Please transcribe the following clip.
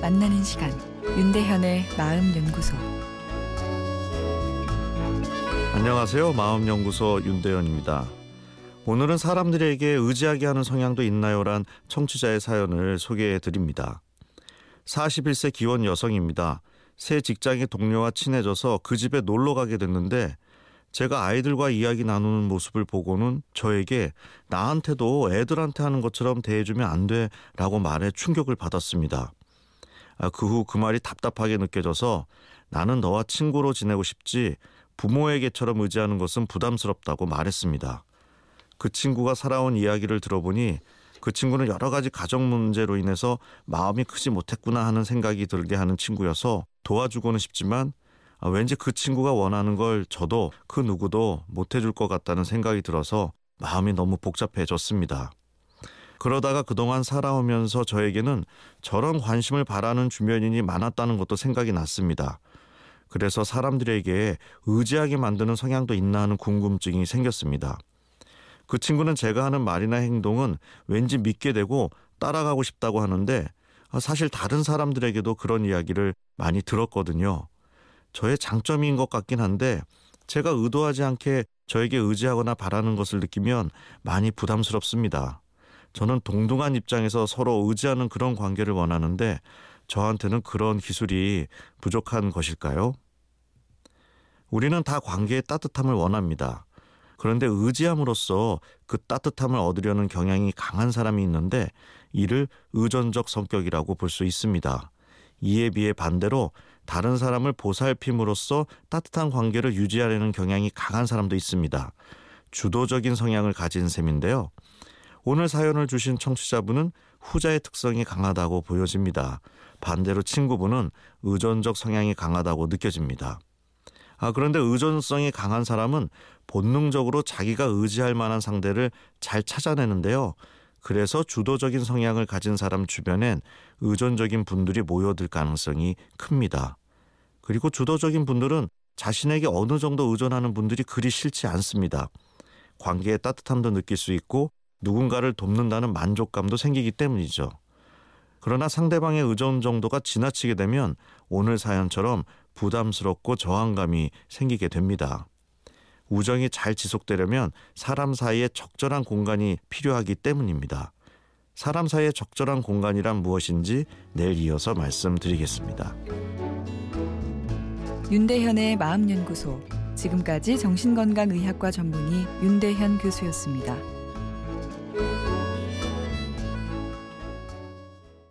만나는 시간 윤대현의 마음 연구소 안녕하세요. 마음 연구소 윤대현입니다. 오늘은 사람들에게 의지하게 하는 성향도 있나요란 청취자의 사연을 소개해 드립니다. 41세 기원 여성입니다. 새 직장의 동료와 친해져서 그 집에 놀러 가게 됐는데 제가 아이들과 이야기 나누는 모습을 보고는 저에게 나한테도 애들한테 하는 것처럼 대해주면 안 돼 라고 말해 충격을 받았습니다. 아, 그후그 말이 답답하게 느껴져서 나는 너와 친구로 지내고 싶지 부모에게처럼 의지하는 것은 부담스럽다고 말했습니다. 그 친구가 살아온 이야기를 들어보니 그 친구는 여러 가지 가정 문제로 인해서 마음이 크지 못했구나 하는 생각이 들게 하는 친구여서 도와주고는 싶지만 아, 왠지 그 친구가 원하는 걸 저도 그 누구도 못 해줄 것 같다는 생각이 들어서 마음이 너무 복잡해졌습니다. 그러다가 그동안 살아오면서 저에게는 저런 관심을 바라는 주변인이 많았다는 것도 생각이 났습니다. 그래서 사람들에게 의지하게 만드는 성향도 있나 하는 궁금증이 생겼습니다. 그 친구는 제가 하는 말이나 행동은 왠지 믿게 되고 따라가고 싶다고 하는데 아, 사실 다른 사람들에게도 그런 이야기를 많이 들었거든요. 저의 장점인 것 같긴 한데 제가 의도하지 않게 저에게 의지하거나 바라는 것을 느끼면 많이 부담스럽습니다. 저는 동등한 입장에서 서로 의지하는 그런 관계를 원하는데 저한테는 그런 기술이 부족한 것일까요? 우리는 다 관계의 따뜻함을 원합니다. 그런데 의지함으로써 그 따뜻함을 얻으려는 경향이 강한 사람이 있는데 이를 의존적 성격이라고 볼 수 있습니다. 이에 비해 반대로 다른 사람을 보살핌으로써 따뜻한 관계를 유지하려는 경향이 강한 사람도 있습니다. 주도적인 성향을 가진 셈인데요. 오늘 사연을 주신 청취자분은 후자의 특성이 강하다고 보여집니다. 반대로 친구분은 의존적 성향이 강하다고 느껴집니다. 아, 그런데 의존성이 강한 사람은 본능적으로 자기가 의지할 만한 상대를 잘 찾아내는데요. 그래서 주도적인 성향을 가진 사람 주변엔 의존적인 분들이 모여들 가능성이 큽니다. 그리고 주도적인 분들은 자신에게 어느 정도 의존하는 분들이 그리 싫지 않습니다. 관계의 따뜻함도 느낄 수 있고 누군가를 돕는다는 만족감도 생기기 때문이죠. 그러나 상대방의 의존 정도가 지나치게 되면 오늘 사연처럼 부담스럽고 저항감이 생기게 됩니다. 우정이 잘 지속되려면 사람 사이에 적절한 공간이 필요하기 때문입니다. 사람 사이의 적절한 공간이란 무엇인지 내일 이어서 말씀드리겠습니다. 윤대현의 마음연구소 지금까지 정신건강의학과 전문의 윤대현 교수였습니다.